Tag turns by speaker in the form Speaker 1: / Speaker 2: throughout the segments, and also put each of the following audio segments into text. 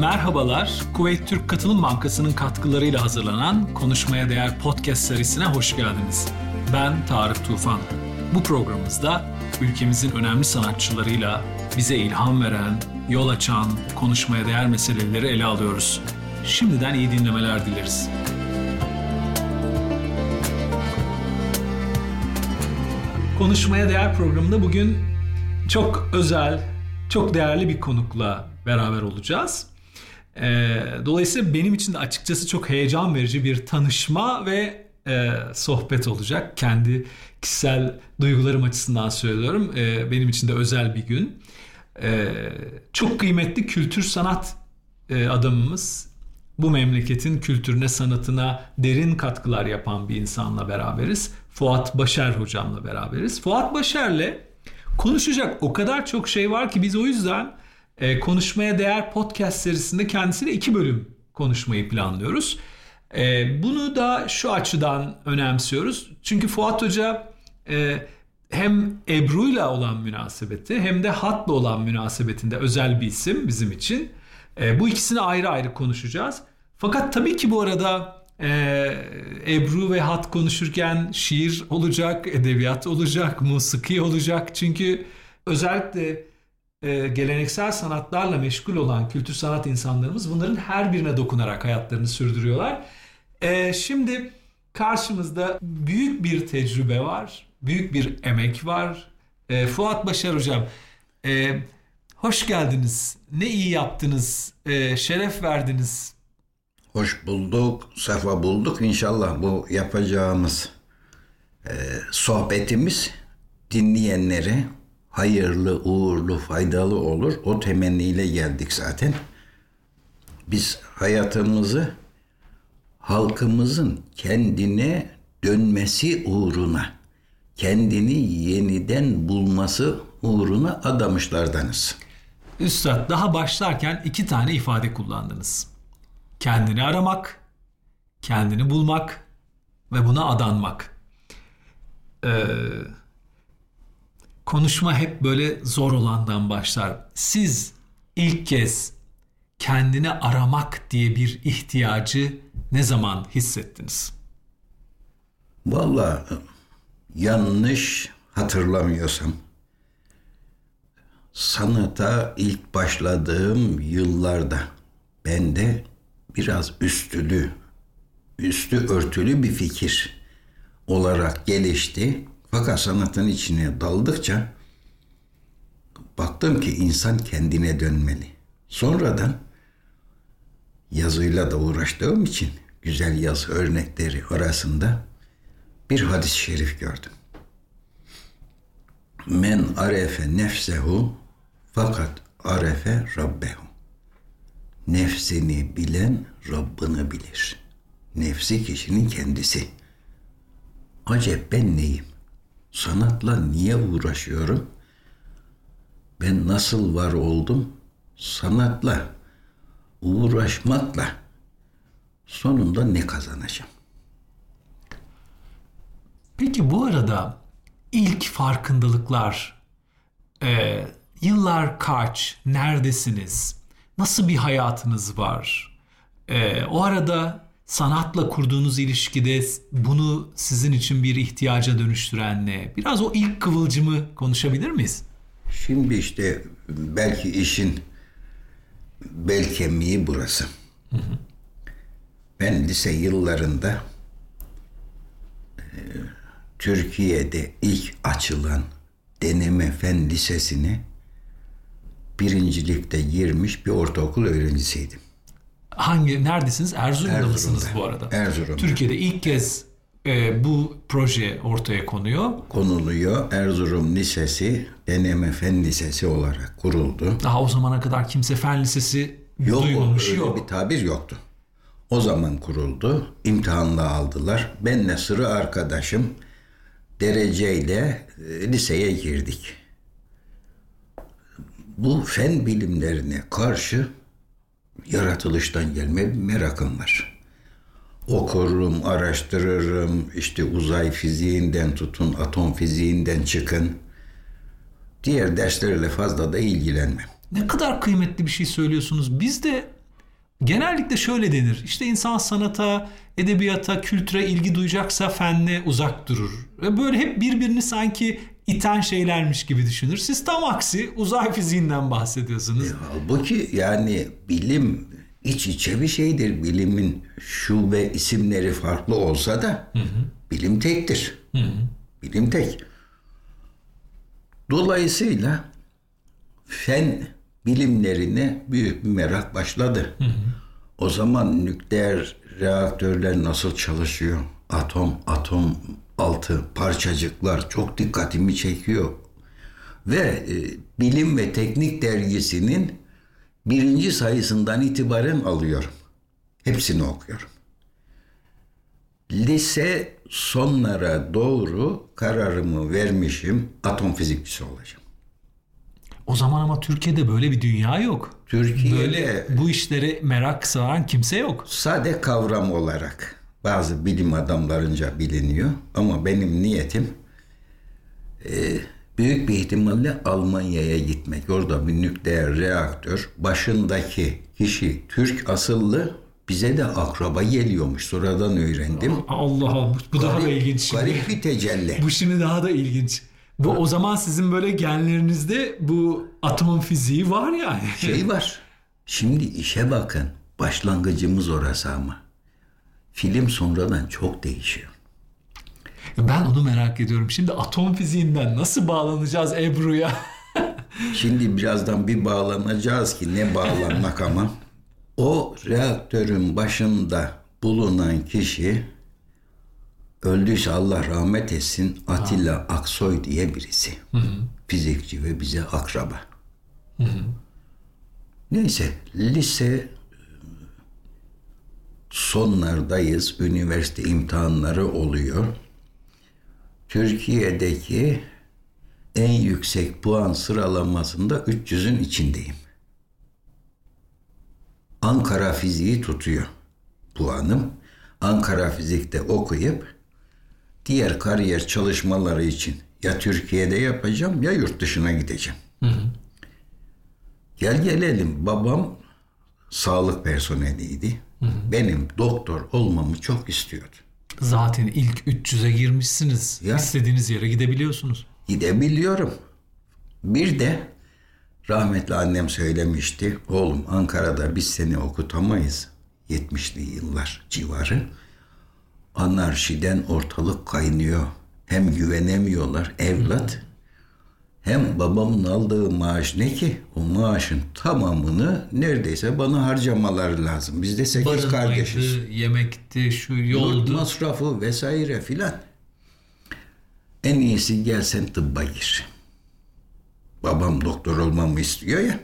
Speaker 1: Merhabalar, Kuveyt Türk Katılım Bankası'nın katkılarıyla hazırlanan Konuşmaya Değer Podcast serisine hoş geldiniz. Ben Tarık Tufan. Bu programımızda ülkemizin önemli sanatçılarıyla bize ilham veren, yol açan, konuşmaya değer meseleleri ele alıyoruz. Şimdiden iyi dinlemeler dileriz. Konuşmaya Değer programında bugün çok özel, çok değerli bir konukla beraber olacağız. Ee, dolayısıyla benim için de açıkçası çok heyecan verici bir tanışma ve e, sohbet olacak. Kendi kişisel duygularım açısından söylüyorum. E, benim için de özel bir gün. E, çok kıymetli kültür sanat e, adamımız. Bu memleketin kültürüne, sanatına derin katkılar yapan bir insanla beraberiz. Fuat Başer hocamla beraberiz. Fuat Başer'le konuşacak o kadar çok şey var ki biz o yüzden e, Konuşmaya Değer podcast serisinde kendisiyle iki bölüm konuşmayı planlıyoruz. E, bunu da şu açıdan önemsiyoruz. Çünkü Fuat Hoca e, hem Ebru'yla olan münasebeti hem de Hat'la olan münasebetinde özel bir isim bizim için. E, bu ikisini ayrı ayrı konuşacağız. Fakat tabii ki bu arada e, Ebru ve Hat konuşurken şiir olacak, edebiyat olacak, musiki olacak. Çünkü özellikle e, geleneksel sanatlarla meşgul olan kültür sanat insanlarımız bunların her birine dokunarak hayatlarını sürdürüyorlar. E, şimdi karşımızda büyük bir tecrübe var, büyük bir emek var. E, Fuat Başar Hocam, e, hoş geldiniz. Ne iyi yaptınız, e, şeref verdiniz.
Speaker 2: Hoş bulduk, sefa bulduk. İnşallah bu yapacağımız e, sohbetimiz dinleyenlere hayırlı, uğurlu, faydalı olur. O temenniyle geldik zaten. Biz hayatımızı halkımızın kendine dönmesi uğruna, kendini yeniden bulması uğruna adamışlardanız.
Speaker 1: Üstad daha başlarken iki tane ifade kullandınız. Kendini aramak, kendini bulmak ve buna adanmak. Ee, konuşma hep böyle zor olandan başlar. Siz ilk kez kendini aramak diye bir ihtiyacı ne zaman hissettiniz?
Speaker 2: Vallahi yanlış hatırlamıyorsam sanata ilk başladığım yıllarda bende biraz üstülü, üstü örtülü bir fikir olarak gelişti. Fakat sanatın içine daldıkça baktım ki insan kendine dönmeli. Sonradan yazıyla da uğraştığım için güzel yazı örnekleri arasında bir hadis-i şerif gördüm. Men arefe nefsehu fakat arefe rabbehu. Nefsini bilen Rabbini bilir. Nefsi kişinin kendisi. Acep ben neyim? Sanatla niye uğraşıyorum? Ben nasıl var oldum? Sanatla, uğraşmakla sonunda ne kazanacağım?
Speaker 1: Peki bu arada ilk farkındalıklar, e, yıllar kaç, neredesiniz, nasıl bir hayatınız var? E, o arada sanatla kurduğunuz ilişkide bunu sizin için bir ihtiyaca dönüştüren ne? Biraz o ilk kıvılcımı konuşabilir miyiz?
Speaker 2: Şimdi işte belki işin bel kemiği burası. Hı hı. Ben lise yıllarında e, Türkiye'de ilk açılan deneme fen lisesine birincilikte girmiş bir ortaokul öğrencisiydim.
Speaker 1: Hangi neredesiniz? Erzurum'da, Erzurum'da mısınız bu arada?
Speaker 2: Erzurum'da.
Speaker 1: Türkiye'de ilk kez e, bu proje ortaya konuyor.
Speaker 2: Konuluyor. Erzurum Lisesi Deneme Fen Lisesi olarak kuruldu.
Speaker 1: Daha o zamana kadar kimse fen lisesi yok, duymamış öyle yok.
Speaker 2: bir tabir yoktu. O zaman kuruldu. İmtihanla aldılar. Benle sıra arkadaşım dereceyle e, liseye girdik. Bu fen bilimlerine karşı yaratılıştan gelme bir merakım var. Okurum, araştırırım, işte uzay fiziğinden tutun, atom fiziğinden çıkın. Diğer derslerle fazla da ilgilenmem.
Speaker 1: Ne kadar kıymetli bir şey söylüyorsunuz. Biz de genellikle şöyle denir. İşte insan sanata, edebiyata, kültüre ilgi duyacaksa fenle uzak durur. Ve böyle hep birbirini sanki iten şeylermiş gibi düşünür. Siz tam aksi uzay fiziğinden bahsediyorsunuz.
Speaker 2: E, halbuki yani bilim iç içe bir şeydir. Bilimin şube isimleri farklı olsa da hı hı. bilim tektir. Hı hı. Bilim tek. Dolayısıyla fen bilimlerine büyük bir merak başladı. Hı hı. O zaman nükleer reaktörler nasıl çalışıyor? Atom, atom altı parçacıklar çok dikkatimi çekiyor. Ve e, Bilim ve Teknik dergisinin birinci sayısından itibaren alıyorum. Hepsini okuyorum. Lise sonlara doğru kararımı vermişim. Atom fizikçisi olacağım.
Speaker 1: O zaman ama Türkiye'de böyle bir dünya yok.
Speaker 2: Türkiye'de
Speaker 1: böyle bu işleri merak saran kimse yok.
Speaker 2: Sade kavram olarak bazı bilim adamlarınca biliniyor ama benim niyetim e, büyük bir ihtimalle Almanya'ya gitmek. Orada bir nükleer reaktör başındaki kişi Türk asıllı bize de akraba geliyormuş. Sonradan öğrendim.
Speaker 1: Allah Allah. Bu garip, daha da ilginç.
Speaker 2: Şimdi. Garip bir tecelli.
Speaker 1: Bu şimdi daha da ilginç. Bu o zaman sizin böyle genlerinizde bu atom fiziği var yani.
Speaker 2: Şey var. Şimdi işe bakın. Başlangıcımız orası ama. Film sonradan çok değişiyor.
Speaker 1: Ben onu merak ediyorum. Şimdi atom fiziğinden nasıl bağlanacağız Ebru'ya?
Speaker 2: Şimdi birazdan bir bağlanacağız ki ne bağlanmak ama. O reaktörün başında bulunan kişi öldüyse Allah rahmet etsin Atilla ha. Aksoy diye birisi. Hı hı. Fizikçi ve bize akraba. Hı hı. Neyse lise sonlardayız. Üniversite imtihanları oluyor. Türkiye'deki en yüksek puan sıralamasında 300'ün içindeyim. Ankara fiziği tutuyor puanım. Ankara fizikte okuyup diğer kariyer çalışmaları için ya Türkiye'de yapacağım ya yurt dışına gideceğim. Hı hı. Gel gelelim babam sağlık personeliydi. Hı hı. Benim doktor olmamı çok istiyordu.
Speaker 1: Zaten ilk 300'e girmişsiniz. Ya, İstediğiniz yere gidebiliyorsunuz.
Speaker 2: Gidebiliyorum. Bir de rahmetli annem söylemişti. Oğlum Ankara'da biz seni okutamayız. 70'li yıllar civarı. Anarşiden ortalık kaynıyor. Hem güvenemiyorlar evlat. Hı hem babamın aldığı maaş ne ki? O maaşın tamamını neredeyse bana harcamaları lazım. Biz de sekiz kardeşiz.
Speaker 1: yemekti, şu yoldu. Yurt
Speaker 2: masrafı vesaire filan. En iyisi gelsen tıbba gir. Babam doktor olmamı istiyor ya.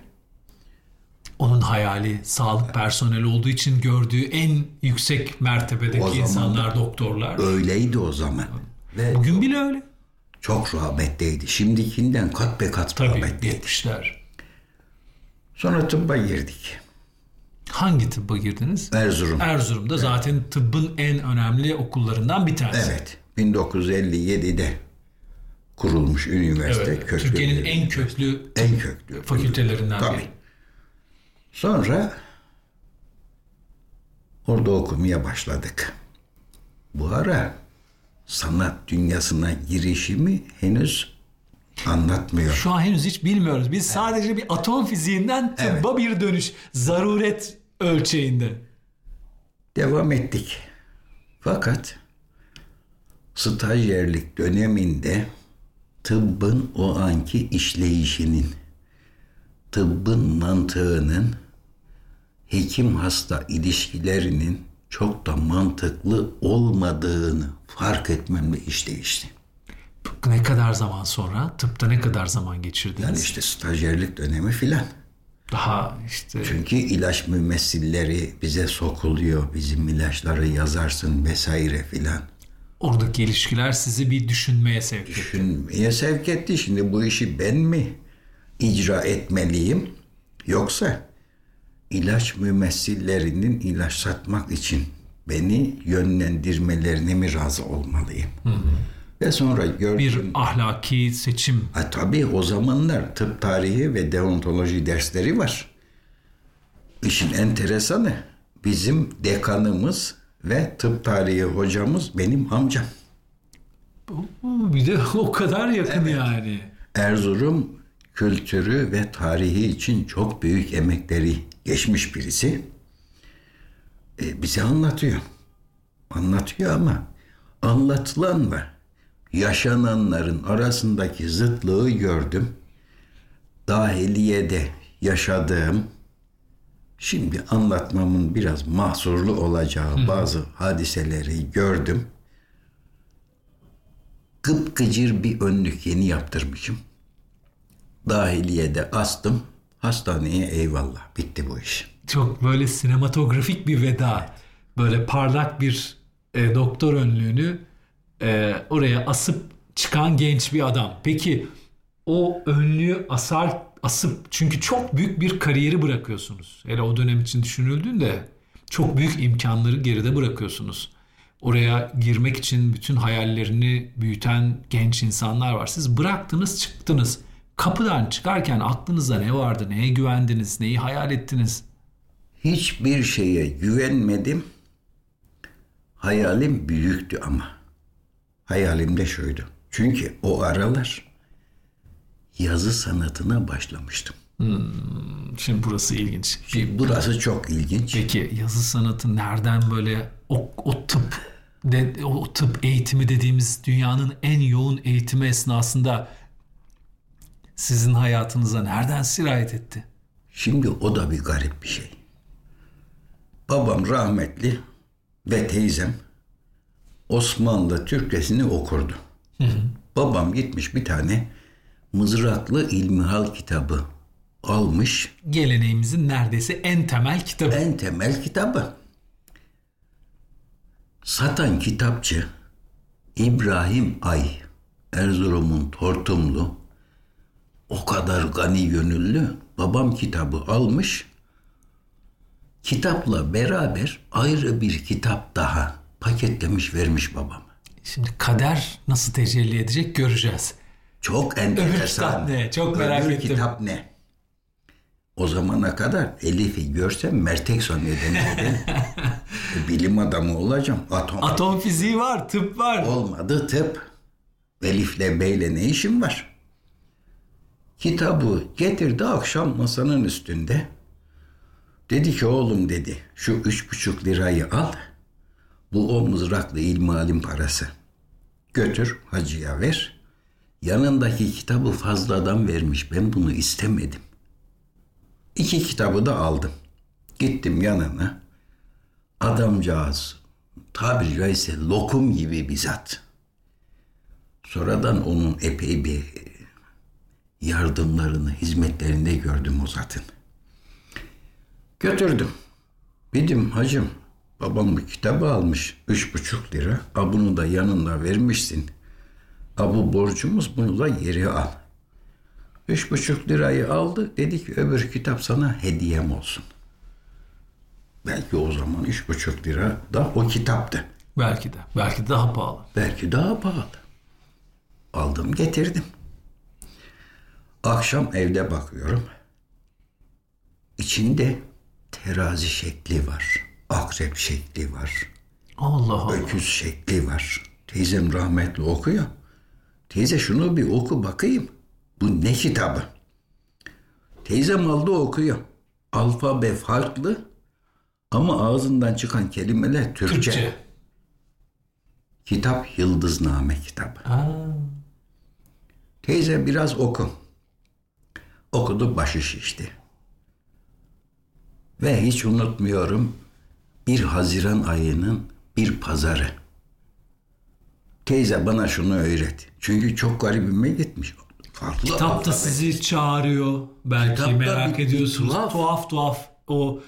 Speaker 1: Onun hayali sağlık personeli olduğu için gördüğü en yüksek mertebedeki insanlar doktorlar.
Speaker 2: Öyleydi o zaman.
Speaker 1: Ve Bugün bile öyle.
Speaker 2: Çok rağbetteydi. Şimdikinden kat be kat
Speaker 1: Tabii, rağbetteydi. 70'ler.
Speaker 2: Sonra tıbba girdik.
Speaker 1: Hangi tıbba girdiniz?
Speaker 2: Erzurum.
Speaker 1: Erzurum'da evet. zaten tıbbın en önemli okullarından bir tanesi.
Speaker 2: Evet. 1957'de kurulmuş üniversite.
Speaker 1: Evet, Türkiye'nin en köklü
Speaker 2: en köklü
Speaker 1: fakültelerinden Tabii. biri.
Speaker 2: Sonra orada okumaya başladık. Bu ara sanat dünyasına girişimi henüz anlatmıyor.
Speaker 1: Şu an henüz hiç bilmiyoruz. Biz evet. sadece bir atom fiziğinden tıbba evet. bir dönüş. Zaruret ölçeğinde.
Speaker 2: Devam ettik. Fakat stajyerlik döneminde tıbbın o anki işleyişinin, tıbbın mantığının, hekim hasta ilişkilerinin çok da mantıklı olmadığını fark etmemle iş değişti.
Speaker 1: Ne kadar zaman sonra? Tıpta ne kadar zaman geçirdiniz?
Speaker 2: Yani işte stajyerlik dönemi filan.
Speaker 1: Daha işte...
Speaker 2: Çünkü ilaç mümessilleri bize sokuluyor. Bizim ilaçları yazarsın vesaire filan.
Speaker 1: Oradaki ilişkiler sizi bir düşünmeye sevk etti.
Speaker 2: Düşünmeye sevk etti. Şimdi bu işi ben mi icra etmeliyim? Yoksa ilaç mümessillerinin ilaç satmak için beni yönlendirmelerine mi razı olmalıyım? Hı hı. Ve sonra gördüm.
Speaker 1: Bir ahlaki seçim.
Speaker 2: Ha, tabii o zamanlar tıp tarihi ve deontoloji dersleri var. işin enteresanı bizim dekanımız ve tıp tarihi hocamız benim amcam.
Speaker 1: Bir de o kadar yakın evet. yani.
Speaker 2: Erzurum kültürü ve tarihi için çok büyük emekleri geçmiş birisi. E, bize anlatıyor. Anlatıyor ama anlatılanla yaşananların arasındaki zıtlığı gördüm. Dahiliyede yaşadığım, şimdi anlatmamın biraz mahsurlu olacağı Hı. bazı hadiseleri gördüm. Gıpgıcır bir önlük yeni yaptırmışım. Dahiliyede astım. Hastaneye eyvallah. Bitti bu iş.
Speaker 1: Çok böyle sinematografik bir veda. Böyle parlak bir e, doktor önlüğünü e, oraya asıp çıkan genç bir adam. Peki o önlüğü asar asıp çünkü çok büyük bir kariyeri bırakıyorsunuz. Hele o dönem için düşünüldüğünde çok büyük imkanları geride bırakıyorsunuz. Oraya girmek için bütün hayallerini büyüten genç insanlar var. Siz bıraktınız çıktınız. Kapıdan çıkarken aklınızda ne vardı? Neye güvendiniz? Neyi hayal ettiniz?
Speaker 2: Hiçbir şeye güvenmedim. Hayalim büyüktü ama. Hayalim de şuydu. Çünkü o aralar yazı sanatına başlamıştım.
Speaker 1: Hmm, şimdi burası ilginç.
Speaker 2: Şimdi burası çok ilginç.
Speaker 1: Peki yazı sanatı nereden böyle o, o tıp de, o tıp eğitimi dediğimiz dünyanın en yoğun eğitimi esnasında sizin hayatınıza nereden sirayet etti?
Speaker 2: Şimdi o da bir garip bir şey. Babam rahmetli ve teyzem Osmanlı Türkçesini okurdu. Hı hı. Babam gitmiş bir tane mızraklı ilmihal kitabı almış.
Speaker 1: Geleneğimizin neredeyse en temel kitabı.
Speaker 2: En temel kitabı. Satan kitapçı İbrahim Ay, Erzurum'un Tortumlu, o kadar gani gönüllü babam kitabı almış. Kitapla beraber ayrı bir kitap daha paketlemiş vermiş babam.
Speaker 1: Şimdi kader nasıl tecelli edecek göreceğiz.
Speaker 2: Çok enteresan. Öbür
Speaker 1: kitap ne? Çok merak Öbür ettim.
Speaker 2: kitap ne? O zamana kadar Elif'i görsem mertek zannederdim. Bilim adamı olacağım.
Speaker 1: Atom. Atom fiziği var, tıp var.
Speaker 2: Olmadı tıp. Elif'le Bey'le ne işim var? Kitabı getirdi akşam masanın üstünde. Dedi ki oğlum dedi şu üç buçuk lirayı al. Bu o mızraklı ilmihalim parası. Götür hacıya ver. Yanındaki kitabı fazladan vermiş. Ben bunu istemedim. İki kitabı da aldım. Gittim yanına. Adamcağız tabiri caizse lokum gibi bir zat. Sonradan onun epey bir yardımlarını, hizmetlerinde gördüm o zatın. Götürdüm. Dedim hacım babam bu kitabı almış. Üç buçuk lira. A bunu da yanında vermişsin. A bu borcumuz bunu da geri al. Üç buçuk lirayı aldı. Dedi ki öbür kitap sana hediyem olsun. Belki o zaman üç buçuk lira da o kitaptı.
Speaker 1: Belki de. Belki daha pahalı.
Speaker 2: Belki daha pahalı. Aldım getirdim. Akşam evde bakıyorum. İçinde terazi şekli var. Akrep şekli var.
Speaker 1: Allah Allah.
Speaker 2: Öküz şekli var. Teyzem rahmetli okuyor. Teyze şunu bir oku bakayım. Bu ne kitabı? Teyzem aldı okuyor. Alfabe farklı ama ağzından çıkan kelimeler Türkçe. Türkçe. Kitap Yıldızname kitabı. Aa. Teyze biraz oku. Okudu başı şişti. Ve hiç unutmuyorum bir Haziran ayının bir pazarı. Teyze bana şunu öğret. Çünkü çok garibime gitmiş.
Speaker 1: Farklı Kitap da sizi çağırıyor. Belki Kitapta merak ediyorsunuz. Tuhaf. tuhaf tuhaf o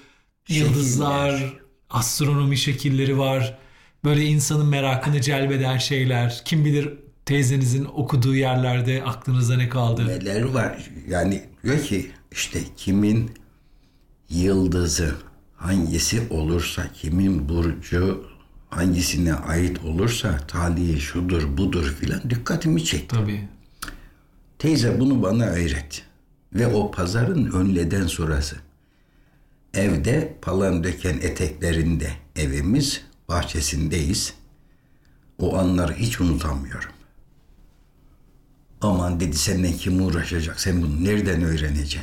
Speaker 1: yıldızlar, Şekiller. astronomi şekilleri var. Böyle insanın merakını celbeden şeyler. Kim bilir teyzenizin okuduğu yerlerde aklınıza ne kaldı?
Speaker 2: Neler var? Yani diyor ki işte kimin yıldızı hangisi olursa, kimin burcu hangisine ait olursa talihi şudur budur filan dikkatimi çekti.
Speaker 1: Tabii.
Speaker 2: Teyze bunu bana öğret. Ve o pazarın önleden sonrası. Evde Palandöken eteklerinde evimiz, bahçesindeyiz. O anları hiç unutamıyorum. Aman dedi seninle kim uğraşacak, sen bunu nereden öğreneceksin?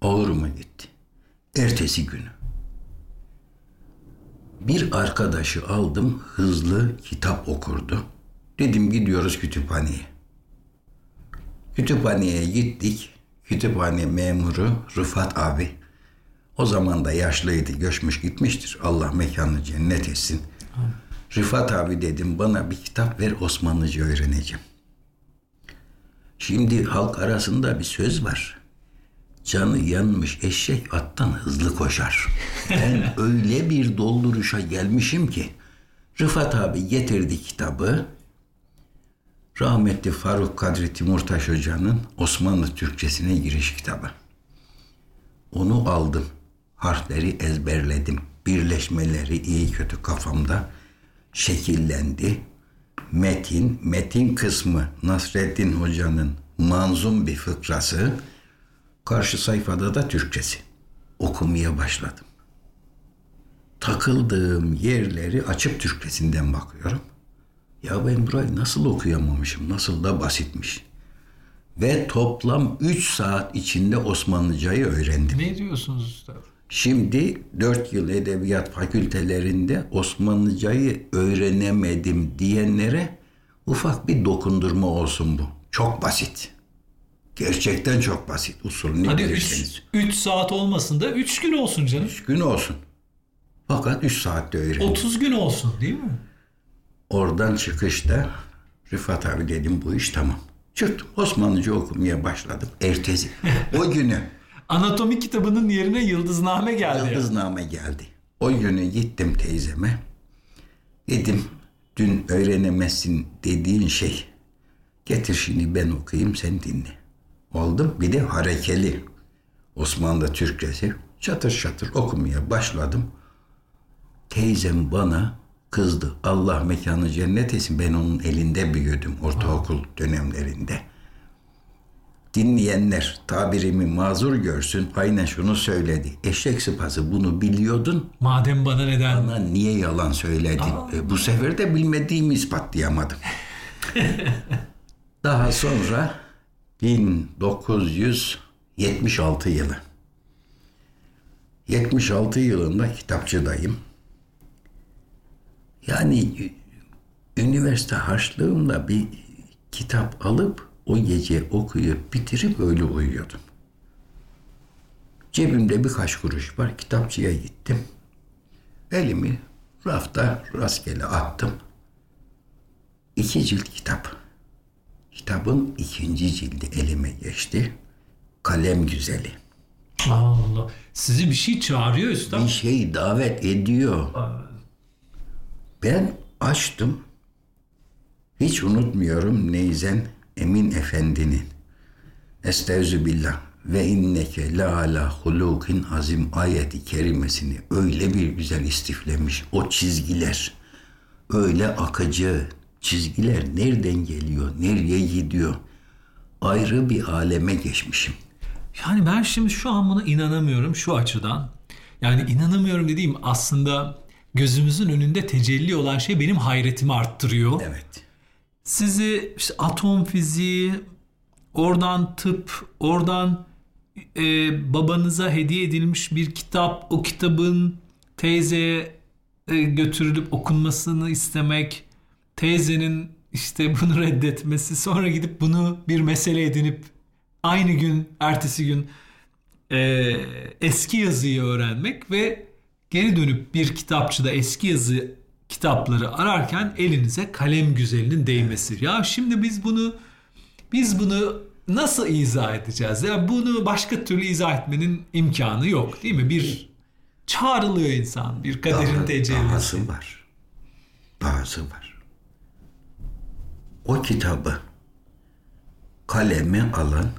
Speaker 2: Olur mu gitti. Ertesi günü. Bir arkadaşı aldım, hızlı kitap okurdu. Dedim gidiyoruz kütüphaneye. Kütüphaneye gittik. Kütüphane memuru Rıfat abi. O zaman da yaşlıydı, göçmüş gitmiştir. Allah mekanını cennet etsin. Rıfat abi dedim bana bir kitap ver Osmanlıca öğreneceğim. Şimdi halk arasında bir söz var. Canı yanmış eşek attan hızlı koşar. Ben öyle bir dolduruşa gelmişim ki Rıfat abi getirdi kitabı. Rahmetli Faruk Kadri Timurtaş Hoca'nın Osmanlı Türkçesine giriş kitabı. Onu aldım. Harfleri ezberledim. Birleşmeleri iyi kötü kafamda şekillendi. Metin, metin kısmı Nasreddin Hoca'nın manzum bir fıkrası. Karşı sayfada da Türkçesi. Okumaya başladım. Takıldığım yerleri açıp Türkçesinden bakıyorum. Ya ben burayı nasıl okuyamamışım, nasıl da basitmiş. Ve toplam 3 saat içinde Osmanlıcayı öğrendim.
Speaker 1: Ne diyorsunuz üstad?
Speaker 2: Şimdi 4 yıl edebiyat fakültelerinde Osmanlıcayı öğrenemedim diyenlere ufak bir dokundurma olsun bu. Çok basit. Gerçekten çok basit. Usulünü
Speaker 1: Hadi
Speaker 2: bilirseniz.
Speaker 1: 3 saat olmasın da 3 gün olsun canım.
Speaker 2: 3 gün olsun. Fakat 3 saatte öğrendim.
Speaker 1: 30 gün olsun değil mi?
Speaker 2: Oradan çıkışta Rıfat abi dedim bu iş tamam. Çıktım Osmanlıca okumaya başladım. Ertesi. O günü
Speaker 1: Anatomi kitabının yerine Yıldızname geldi.
Speaker 2: Yıldızname geldi. O günü gittim teyzeme. Dedim dün öğrenemezsin dediğin şey. Getir şimdi ben okuyayım sen dinle. Oldu. Bir de harekeli. Osmanlı Türkçesi. Çatır çatır okumaya başladım. Teyzem bana kızdı. Allah mekanı cennet etsin. Ben onun elinde büyüdüm ortaokul dönemlerinde. Dinleyenler tabirimi mazur görsün. Aynen şunu söyledi. Eşek sıpası bunu biliyordun.
Speaker 1: Madem bana neden
Speaker 2: Bana niye yalan söyledin? E, bu sefer de bilmediğimi ispatlayamadım. Daha sonra 1976 yılı. 76 yılında kitapçıdayım. Yani üniversite harçlığımla bir kitap alıp o gece okuyup bitirip öyle uyuyordum. Cebimde birkaç kuruş var. Kitapçıya gittim. Elimi rafta rastgele attım. İki cilt kitap. Kitabın ikinci cildi elime geçti. Kalem güzeli.
Speaker 1: Allah. Sizi bir şey çağırıyor üstad.
Speaker 2: Bir şey davet ediyor. Ben açtım. Hiç unutmuyorum Neyzen Emin Efendi'nin. Estaizu billah ve inneke la ala hulukin azim ayeti kerimesini öyle bir güzel istiflemiş. O çizgiler öyle akıcı çizgiler nereden geliyor, nereye gidiyor? Ayrı bir aleme geçmişim.
Speaker 1: Yani ben şimdi şu an buna inanamıyorum şu açıdan. Yani inanamıyorum dediğim aslında gözümüzün önünde tecelli olan şey benim hayretimi arttırıyor.
Speaker 2: Evet.
Speaker 1: Sizi işte atom fiziği, oradan tıp, oradan e, babanıza hediye edilmiş bir kitap, o kitabın teyzeye e, götürülüp okunmasını istemek, teyzenin işte bunu reddetmesi, sonra gidip bunu bir mesele edinip aynı gün, ertesi gün e, eski yazıyı öğrenmek ve geri dönüp bir kitapçıda eski yazı kitapları ararken elinize kalem güzelinin değmesi. Ya şimdi biz bunu biz bunu nasıl izah edeceğiz? Ya bunu başka türlü izah etmenin imkanı yok değil mi? Bir çağrılıyor insan bir kaderin tecellisi.
Speaker 2: Dahası var. Dahası var. O kitabı kaleme alan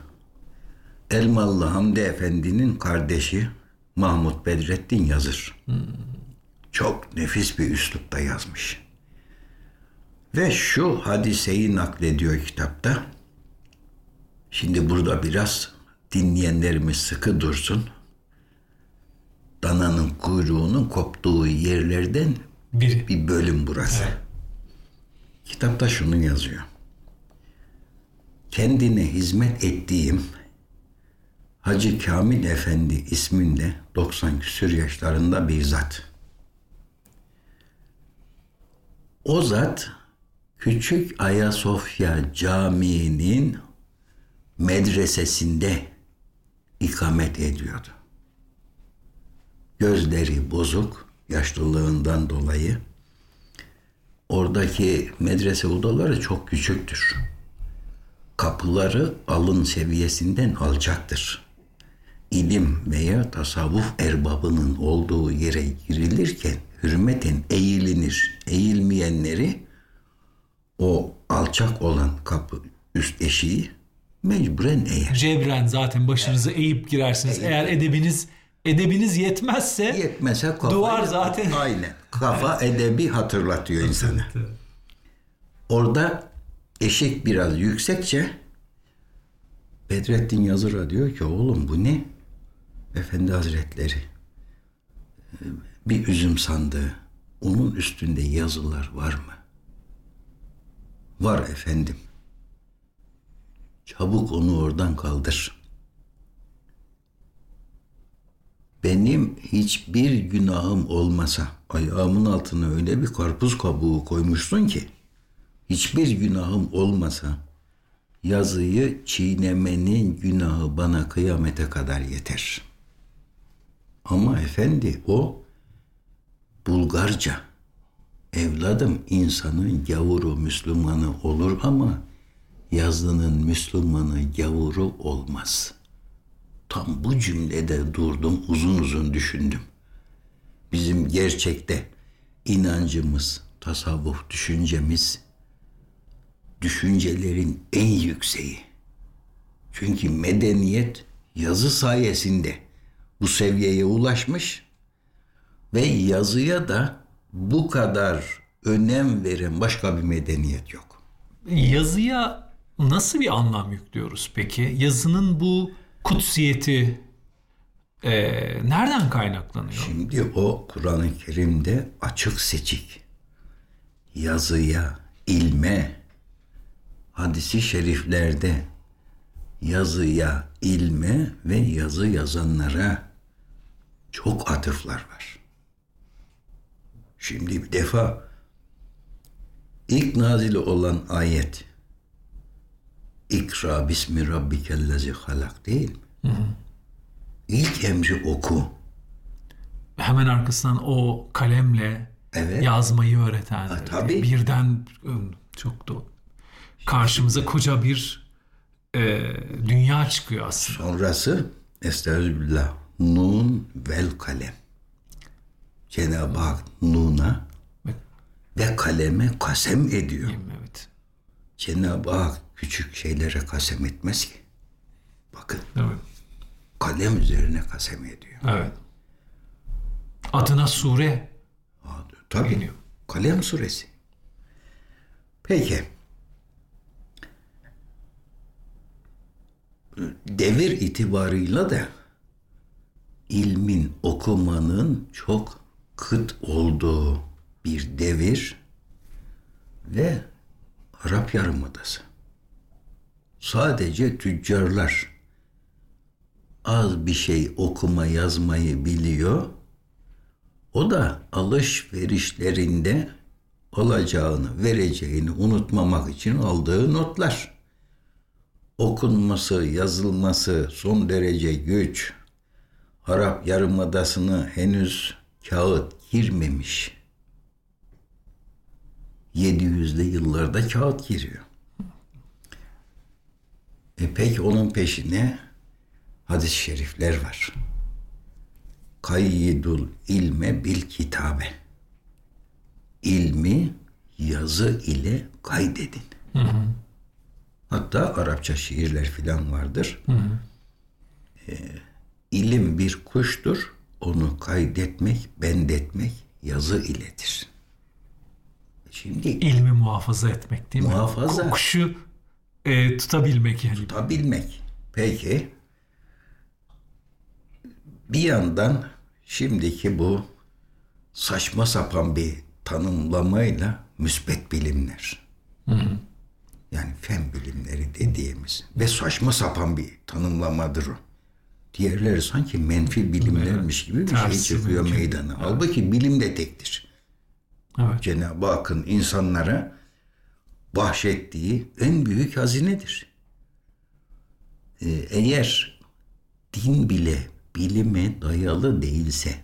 Speaker 2: Elmalı Hamdi Efendi'nin kardeşi Mahmut Bedrettin Yazır. Çok nefis bir üslupta yazmış. Ve şu hadiseyi naklediyor kitapta. Şimdi burada biraz dinleyenlerimiz sıkı dursun. dananın kuyruğunun koptuğu yerlerden
Speaker 1: Biri.
Speaker 2: bir bölüm burası.
Speaker 1: Evet.
Speaker 2: Kitapta şunu yazıyor. Kendine hizmet ettiğim Hacı Kamil Efendi isminde 90 küsür yaşlarında bir zat. O zat Küçük Ayasofya Camii'nin medresesinde ikamet ediyordu. Gözleri bozuk, yaşlılığından dolayı oradaki medrese odaları çok küçüktür. Kapıları alın seviyesinden alçaktır. İlim veya tasavvuf erbabının olduğu yere girilirken hürmeten eğilinir. Eğilmeyenleri o alçak olan kapı üst eşiği mecburen eğer.
Speaker 1: Cebren zaten başınızı eğip girersiniz. Eğer edebiniz edebiniz yetmezse
Speaker 2: Yetmese kafa.
Speaker 1: Duvar zaten-
Speaker 2: Aynen. Kafa edebi hatırlatıyor insanı. Orada eşik biraz yüksekçe Bedrettin Yazır'a diyor ki oğlum bu ne? Efendi Hazretleri bir üzüm sandığı onun üstünde yazılar var mı? Var efendim. Çabuk onu oradan kaldır. Benim hiçbir günahım olmasa ayağımın altına öyle bir karpuz kabuğu koymuşsun ki hiçbir günahım olmasa yazıyı çiğnemenin günahı bana kıyamete kadar yeter. Ama efendi o Bulgarca. Evladım insanın gavuru Müslümanı olur ama yazının Müslümanı gavuru olmaz. Tam bu cümlede durdum uzun uzun düşündüm. Bizim gerçekte inancımız, tasavvuf düşüncemiz düşüncelerin en yükseği. Çünkü medeniyet yazı sayesinde bu seviyeye ulaşmış ve yazıya da bu kadar önem veren başka bir medeniyet yok.
Speaker 1: yazıya nasıl bir anlam yüklüyoruz peki? Yazının bu kutsiyeti e, nereden kaynaklanıyor?
Speaker 2: Şimdi o Kur'an-ı Kerim'de açık seçik yazıya, ilme, hadisi şeriflerde yazıya, ilme ve yazı yazanlara çok atıflar var. Şimdi bir defa ilk nazili olan ayet İkra bismi rabbikellezi halak değil mi? İlk emri oku.
Speaker 1: Hemen arkasından o kalemle
Speaker 2: Evet.
Speaker 1: yazmayı öğreten
Speaker 2: tabii.
Speaker 1: birden e, çok da karşımıza koca bir e, dünya çıkıyor aslında.
Speaker 2: Sonrası Estağfirullah. Nun vel kalem. Cenab-ı Hak Nun'a ve kaleme kasem ediyor.
Speaker 1: Evet.
Speaker 2: Cenab-ı Hak küçük şeylere kasem etmez ki. Bakın
Speaker 1: Evet.
Speaker 2: kalem üzerine kasem ediyor.
Speaker 1: evet. Adına sure
Speaker 2: Tabii.
Speaker 1: Geliyor.
Speaker 2: Kalem suresi. Peki. Devir itibarıyla da ilmin okumanın çok kıt olduğu bir devir ve Arap Yarımadası. Sadece tüccarlar az bir şey okuma yazmayı biliyor. O da alışverişlerinde olacağını, vereceğini unutmamak için aldığı notlar. Okunması, yazılması son derece güç. Arap Yarımadası'na henüz kağıt girmemiş. 700'lü yıllarda kağıt giriyor. E peki onun peşine hadis-i şerifler var. Kayyidul ilme bil kitabe. İlmi yazı ile kaydedin. Hatta Arapça şiirler filan vardır. Ee, ilim bir kuştur. Onu kaydetmek, bendetmek yazı iledir. Şimdi
Speaker 1: ilmi muhafaza etmek değil mi?
Speaker 2: Muhafaza.
Speaker 1: Kuşu e, tutabilmek yani.
Speaker 2: tutabilmek. Peki bir yandan şimdiki bu saçma sapan bir tanımlamayla müsbet bilimler. Yani fen bilimleri dediğimiz ve saçma sapan bir tanımlamadır o. Diğerleri sanki menfi bilimlermiş gibi bir şey
Speaker 1: Tersi
Speaker 2: çıkıyor
Speaker 1: mümkün.
Speaker 2: meydana. Halbuki bilim de tektir.
Speaker 1: Evet.
Speaker 2: Cenab-ı Hakk'ın insanlara bahşettiği en büyük hazinedir. Ee, eğer din bile bilime dayalı değilse,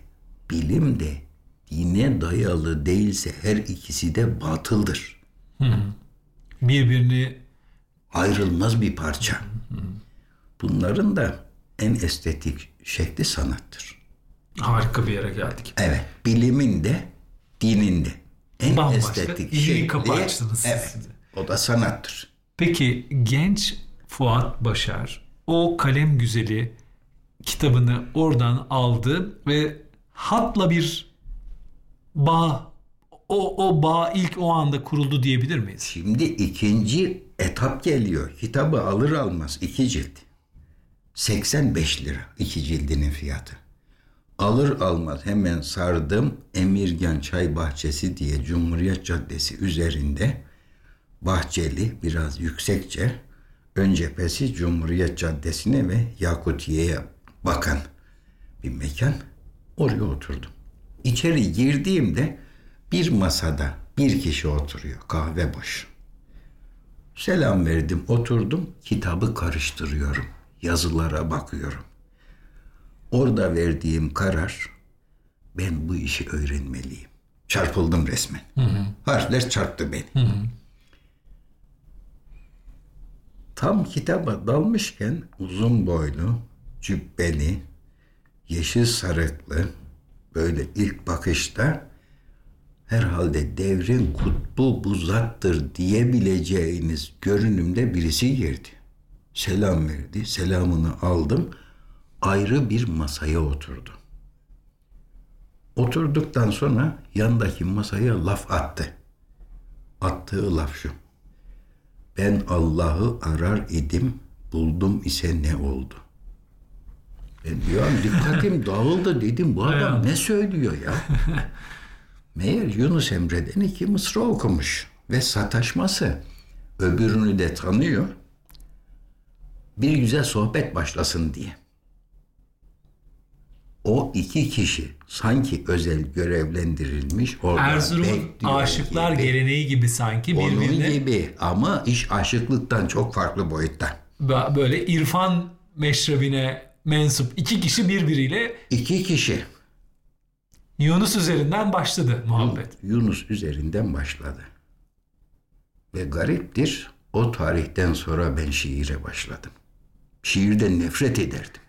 Speaker 2: bilim de dine dayalı değilse her ikisi de batıldır.
Speaker 1: Birbirini
Speaker 2: Ayrılmaz bir parça. Bunların da en estetik şekli sanattır.
Speaker 1: harika bir yere geldik.
Speaker 2: Evet, bilimin de dinin de en
Speaker 1: Bambaşka.
Speaker 2: estetik şekli.
Speaker 1: kapı açtınız siz
Speaker 2: Evet,
Speaker 1: size.
Speaker 2: o da sanattır.
Speaker 1: Peki genç Fuat Başar o kalem güzeli kitabını oradan aldı ve hatla bir bağ o, o bağ ilk o anda kuruldu diyebilir miyiz?
Speaker 2: Şimdi ikinci etap geliyor. Kitabı alır almaz iki cilt. 85 lira iki cildinin fiyatı. Alır almaz hemen sardım Emirgan Çay Bahçesi diye Cumhuriyet Caddesi üzerinde bahçeli biraz yüksekçe ön cephesi Cumhuriyet Caddesi'ne ve Yakutiye'ye bakan bir mekan. Oraya oturdum. İçeri girdiğimde bir masada bir kişi oturuyor kahve boş. Selam verdim, oturdum, kitabı karıştırıyorum. Yazılara bakıyorum. Orada verdiğim karar, ben bu işi öğrenmeliyim. Çarpıldım resmen. Harfler çarptı beni. Tam kitaba dalmışken uzun boylu, cübbeli, yeşil sarıklı, böyle ilk bakışta herhalde devrin kutbu bu zattır diyebileceğiniz görünümde birisi girdi. Selam verdi. Selamını aldım. Ayrı bir masaya oturdu. Oturduktan sonra yandaki masaya laf attı. Attığı laf şu. Ben Allah'ı arar idim, buldum ise ne oldu? Ben diyorum dikkatim dağıldı dedim. Bu adam ne söylüyor ya? Meğer Yunus Emre'den iki mısra okumuş ve sataşması öbürünü de tanıyor. Bir güzel sohbet başlasın diye. O iki kişi sanki özel görevlendirilmiş orada bekliyor
Speaker 1: aşıklar
Speaker 2: gibi.
Speaker 1: geleneği gibi sanki
Speaker 2: Onun
Speaker 1: birbirine
Speaker 2: gibi ama iş aşıklıktan çok farklı boyutta.
Speaker 1: Böyle irfan meşrebine mensup iki kişi birbiriyle
Speaker 2: İki kişi
Speaker 1: Yunus üzerinden başladı muhabbet.
Speaker 2: Yunus üzerinden başladı. Ve gariptir o tarihten sonra ben şiire başladım. Şiirden nefret ederdim.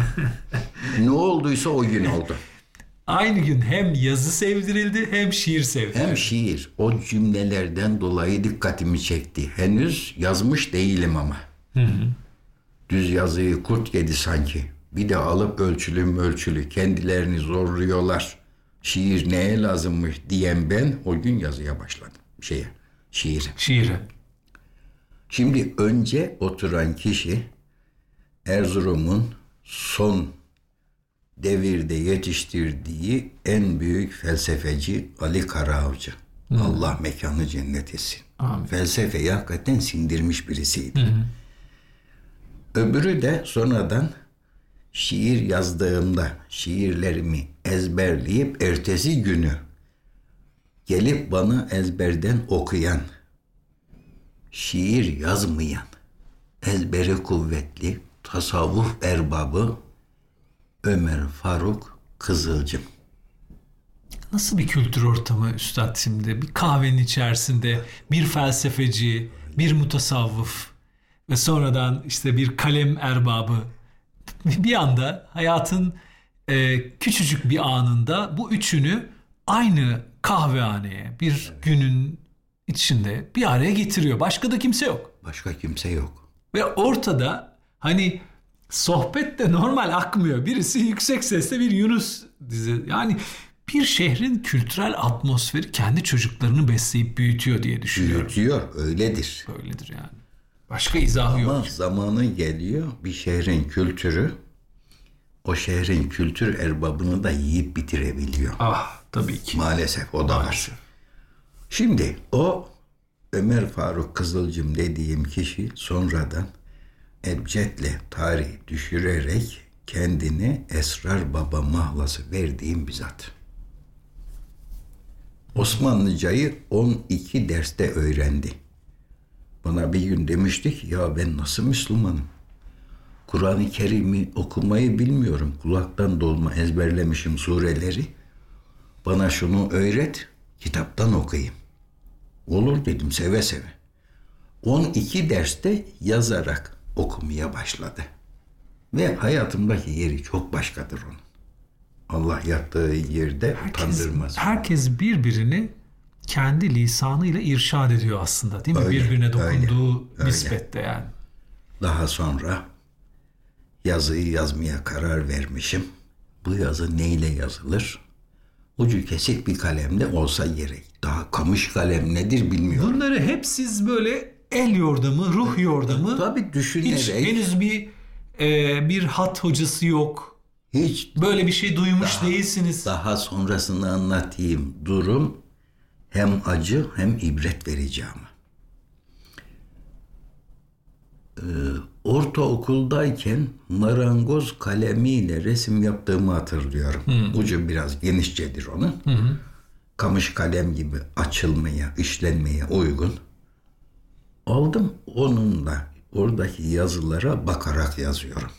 Speaker 2: ne olduysa o gün oldu.
Speaker 1: Aynı gün hem yazı sevdirildi hem şiir sevdirildi.
Speaker 2: Hem şiir o cümlelerden dolayı dikkatimi çekti. Henüz yazmış değilim ama. Düz yazıyı kurt yedi sanki. Bir de alıp ölçülü ölçülü kendilerini zorluyorlar. Şiir neye lazımmış diyen ben o gün yazıya başladım. Şeye, şiire.
Speaker 1: Şiiri.
Speaker 2: Şimdi önce oturan kişi Erzurum'un son devirde yetiştirdiği en büyük felsefeci Ali Karaavcı. Allah mekanı cennet etsin.
Speaker 1: Amin.
Speaker 2: Felsefeyi hakikaten sindirmiş birisiydi. Öbürü de sonradan şiir yazdığımda şiirlerimi ezberleyip ertesi günü gelip bana ezberden okuyan, şiir yazmayan, ezberi kuvvetli, tasavvuf erbabı Ömer Faruk Kızılcım.
Speaker 1: Nasıl bir kültür ortamı üstad şimdi? Bir kahvenin içerisinde bir felsefeci, bir mutasavvıf ve sonradan işte bir kalem erbabı. Bir anda hayatın e, küçücük bir anında bu üçünü aynı kahvehaneye bir günün içinde bir araya getiriyor. Başka da kimse yok.
Speaker 2: Başka kimse yok.
Speaker 1: Ve ortada hani sohbet de normal akmıyor. Birisi yüksek sesle bir Yunus dizi. Yani bir şehrin kültürel atmosferi kendi çocuklarını besleyip büyütüyor diye düşünüyorum.
Speaker 2: Büyütüyor, öyledir.
Speaker 1: Böyledir yani. Başka izahı
Speaker 2: Ama
Speaker 1: yok.
Speaker 2: zamanı geliyor bir şehrin kültürü o şehrin kültür erbabını da yiyip bitirebiliyor.
Speaker 1: Ah tabii ki.
Speaker 2: Maalesef o da var. Şimdi o Ömer Faruk Kızılcım dediğim kişi sonradan ebcetle tarih düşürerek kendini Esrar Baba mahlası verdiğim bir zat. Osmanlıcayı 12 derste öğrendi. Bana bir gün demiştik ya ben nasıl Müslümanım? Kur'an-ı Kerim'i okumayı bilmiyorum. Kulaktan dolma ezberlemişim sureleri. Bana şunu öğret, kitaptan okuyayım. Olur dedim seve seve. 12 derste yazarak okumaya başladı. Ve hayatımdaki yeri çok başkadır onun. Allah yattığı yerde
Speaker 1: Herkes,
Speaker 2: utandırmaz.
Speaker 1: herkes birbirini kendi lisanıyla irşad ediyor aslında değil mi?
Speaker 2: Öyle,
Speaker 1: Birbirine
Speaker 2: öyle,
Speaker 1: dokunduğu
Speaker 2: öyle.
Speaker 1: nispette yani.
Speaker 2: Daha sonra yazıyı yazmaya karar vermişim. Bu yazı neyle yazılır? Ucu kesik bir kalemle olsa gerek. Daha kamış kalem nedir bilmiyorum.
Speaker 1: Bunları hep siz böyle el yordamı, ruh yordamı
Speaker 2: Tabii düşünerek
Speaker 1: hiç henüz bir e, bir hat hocası yok.
Speaker 2: hiç
Speaker 1: Böyle bir şey duymuş değilsiniz.
Speaker 2: daha sonrasını anlatayım. Durum hem acı hem ibret ama. Ee, ortaokuldayken marangoz kalemiyle resim yaptığımı hatırlıyorum. Ucu biraz genişçedir onun. Kamış kalem gibi açılmaya, işlenmeye uygun. Aldım onunla oradaki yazılara bakarak yazıyorum.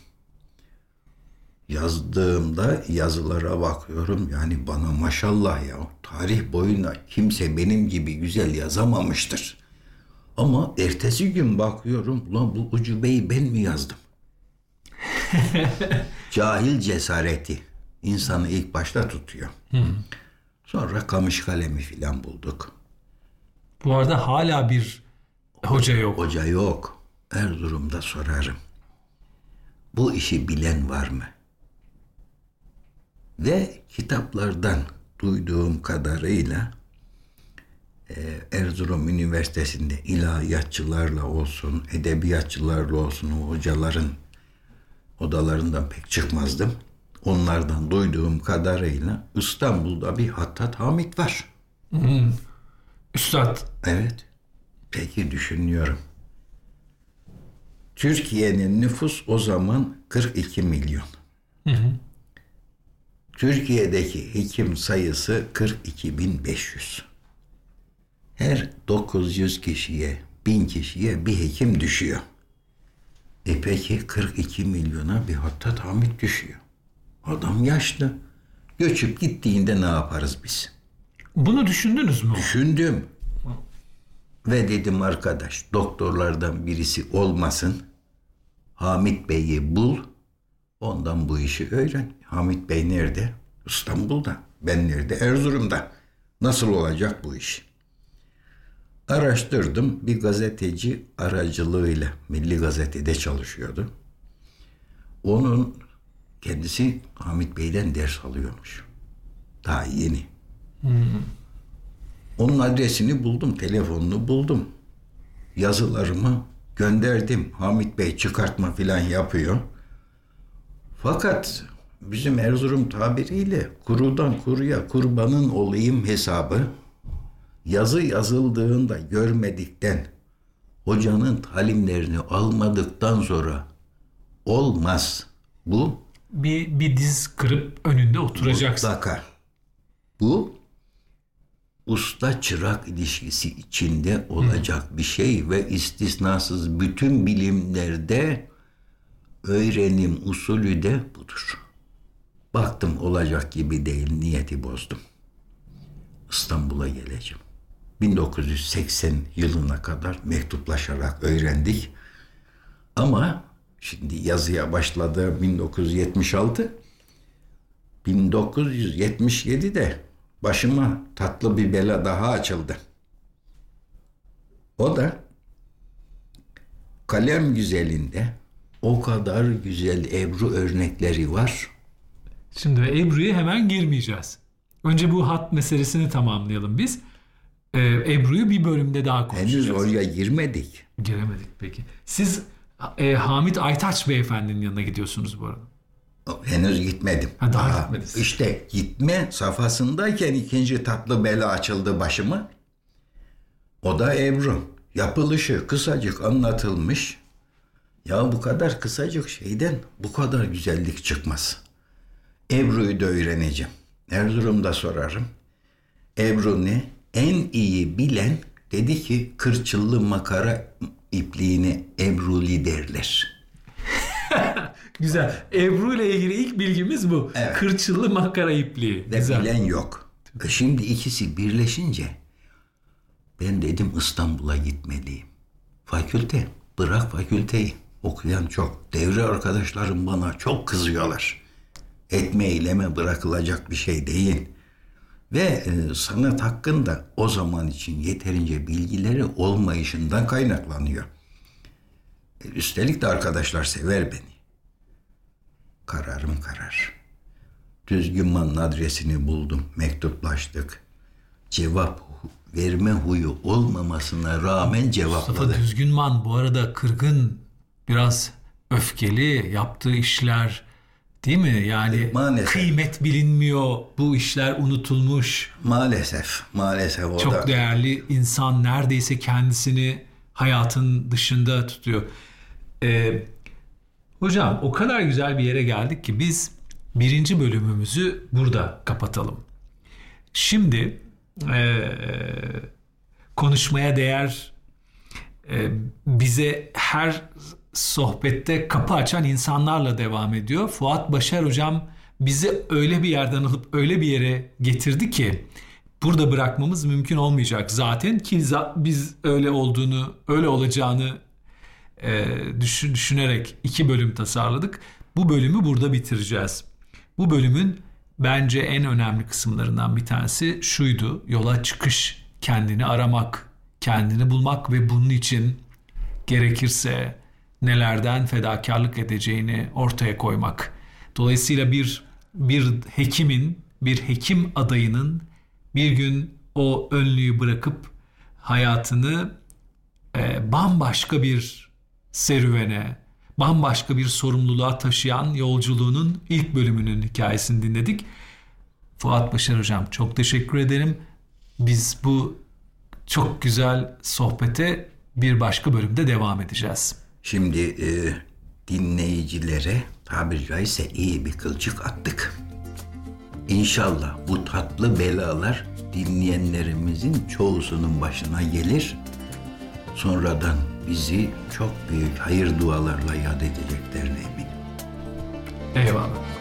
Speaker 2: Yazdığımda yazılara bakıyorum yani bana maşallah ya tarih boyunca kimse benim gibi güzel yazamamıştır. Ama ertesi gün bakıyorum ulan bu ucubeyi ben mi yazdım? Cahil cesareti insanı ilk başta tutuyor. Sonra kamış kalemi filan bulduk.
Speaker 1: Bu arada hala bir hoca yok.
Speaker 2: Hoca yok. Erzurum'da sorarım. Bu işi bilen var mı? Ve kitaplardan duyduğum kadarıyla e, Erzurum Üniversitesi'nde ilahiyatçılarla olsun, edebiyatçılarla olsun o hocaların odalarından pek çıkmazdım. Onlardan duyduğum kadarıyla İstanbul'da bir Hattat Hamit var.
Speaker 1: Üstad
Speaker 2: Evet. Peki düşünüyorum. Türkiye'nin nüfus o zaman 42 milyon. Türkiye'deki hekim sayısı 42.500. Her 900 kişiye, 1000 kişiye bir hekim düşüyor. E peki 42 milyona bir hatta Hamit düşüyor. Adam yaşlı. Göçüp gittiğinde ne yaparız biz?
Speaker 1: bunu düşündünüz mü?
Speaker 2: Düşündüm. Ve dedim arkadaş doktorlardan birisi olmasın. Hamit Bey'i bul. Ondan bu işi öğren. Hamit Bey nerede? İstanbul'da. Ben nerede? Erzurum'da. Nasıl olacak bu iş? Araştırdım. Bir gazeteci aracılığıyla Milli Gazete'de çalışıyordu. Onun kendisi Hamit Bey'den ders alıyormuş. Daha yeni. Onun adresini buldum, telefonunu buldum. Yazılarımı gönderdim. Hamit Bey çıkartma filan yapıyor. Fakat bizim Erzurum tabiriyle kurudan kuruya kurbanın olayım hesabı yazı yazıldığında görmedikten hocanın talimlerini almadıktan sonra olmaz. Bu
Speaker 1: Bir, bir diz kırıp önünde oturacaksın.
Speaker 2: Mutlaka. Bu usta çırak ilişkisi içinde olacak bir şey ve istisnasız bütün bilimlerde öğrenim usulü de budur. Baktım olacak gibi değil niyeti bozdum. İstanbul'a geleceğim. 1980 yılına kadar mektuplaşarak öğrendik. Ama şimdi yazıya başladı 1976. 1977'de başıma tatlı bir bela daha açıldı. O da kalem güzelinde o kadar güzel Ebru örnekleri var.
Speaker 1: Şimdi Ebru'ya hemen girmeyeceğiz. Önce bu hat meselesini tamamlayalım biz. Ee, Ebru'yu bir bölümde daha konuşacağız.
Speaker 2: Henüz oraya girmedik.
Speaker 1: Giremedik peki. Siz e, Hamit Aytaç beyefendinin yanına gidiyorsunuz bu arada.
Speaker 2: Henüz gitmedim.
Speaker 1: Ha, daha gitmediniz.
Speaker 2: İşte gitme safhasındayken ikinci tatlı bela açıldı başıma. O da Ebru. Yapılışı kısacık anlatılmış. Ya bu kadar kısacık şeyden bu kadar güzellik çıkmaz. Ebru'yu da öğreneceğim. Erzurum'da sorarım. Ebru ne? En iyi bilen dedi ki kırçıllı makara ipliğini Ebruli derler.
Speaker 1: Güzel. Ebru ile ilgili ilk bilgimiz bu.
Speaker 2: Evet.
Speaker 1: Kırçıllı makara ipliği.
Speaker 2: Ve
Speaker 1: Güzel.
Speaker 2: bilen yok. E Şimdi ikisi birleşince ben dedim İstanbul'a gitmeliyim. Fakülte, bırak fakülteyi. Okuyan çok. Devre arkadaşlarım bana çok kızıyorlar. Etme eyleme bırakılacak bir şey değil. Ve e, sanat hakkında o zaman için yeterince bilgileri olmayışından kaynaklanıyor. E, üstelik de arkadaşlar sever beni. Kararım karar. Düzgünman'ın adresini buldum, mektuplaştık. Cevap verme huyu olmamasına rağmen cevapladı.
Speaker 1: Mustafa Düzgünman bu arada kırgın, biraz öfkeli yaptığı işler değil mi? Yani
Speaker 2: Maalesef.
Speaker 1: kıymet bilinmiyor, bu işler unutulmuş.
Speaker 2: Maalesef, maalesef o
Speaker 1: Çok
Speaker 2: da.
Speaker 1: değerli insan neredeyse kendisini hayatın dışında tutuyor. Ee, hocam o kadar güzel bir yere geldik ki biz birinci bölümümüzü burada kapatalım. Şimdi ee, konuşmaya değer e, bize her sohbette kapı açan insanlarla devam ediyor. Fuat Başar hocam bizi öyle bir yerden alıp öyle bir yere getirdi ki burada bırakmamız mümkün olmayacak zaten ki biz öyle olduğunu öyle olacağını e, düşün, düşünerek iki bölüm tasarladık. Bu bölümü burada bitireceğiz. Bu bölümün bence en önemli kısımlarından bir tanesi şuydu. Yola çıkış, kendini aramak, kendini bulmak ve bunun için gerekirse nelerden fedakarlık edeceğini ortaya koymak. Dolayısıyla bir bir hekimin, bir hekim adayının bir gün o önlüğü bırakıp hayatını e, bambaşka bir serüvene, bambaşka bir sorumluluğa taşıyan yolculuğunun ilk bölümünün hikayesini dinledik. Fuat Başar Hocam çok teşekkür ederim. Biz bu çok güzel sohbete bir başka bölümde devam edeceğiz.
Speaker 2: Şimdi e, dinleyicilere tabiri caizse iyi bir kılçık attık. İnşallah bu tatlı belalar dinleyenlerimizin çoğusunun başına gelir. Sonradan bizi çok büyük hayır dualarla yad edeceklerine eminim.
Speaker 1: Eyvallah.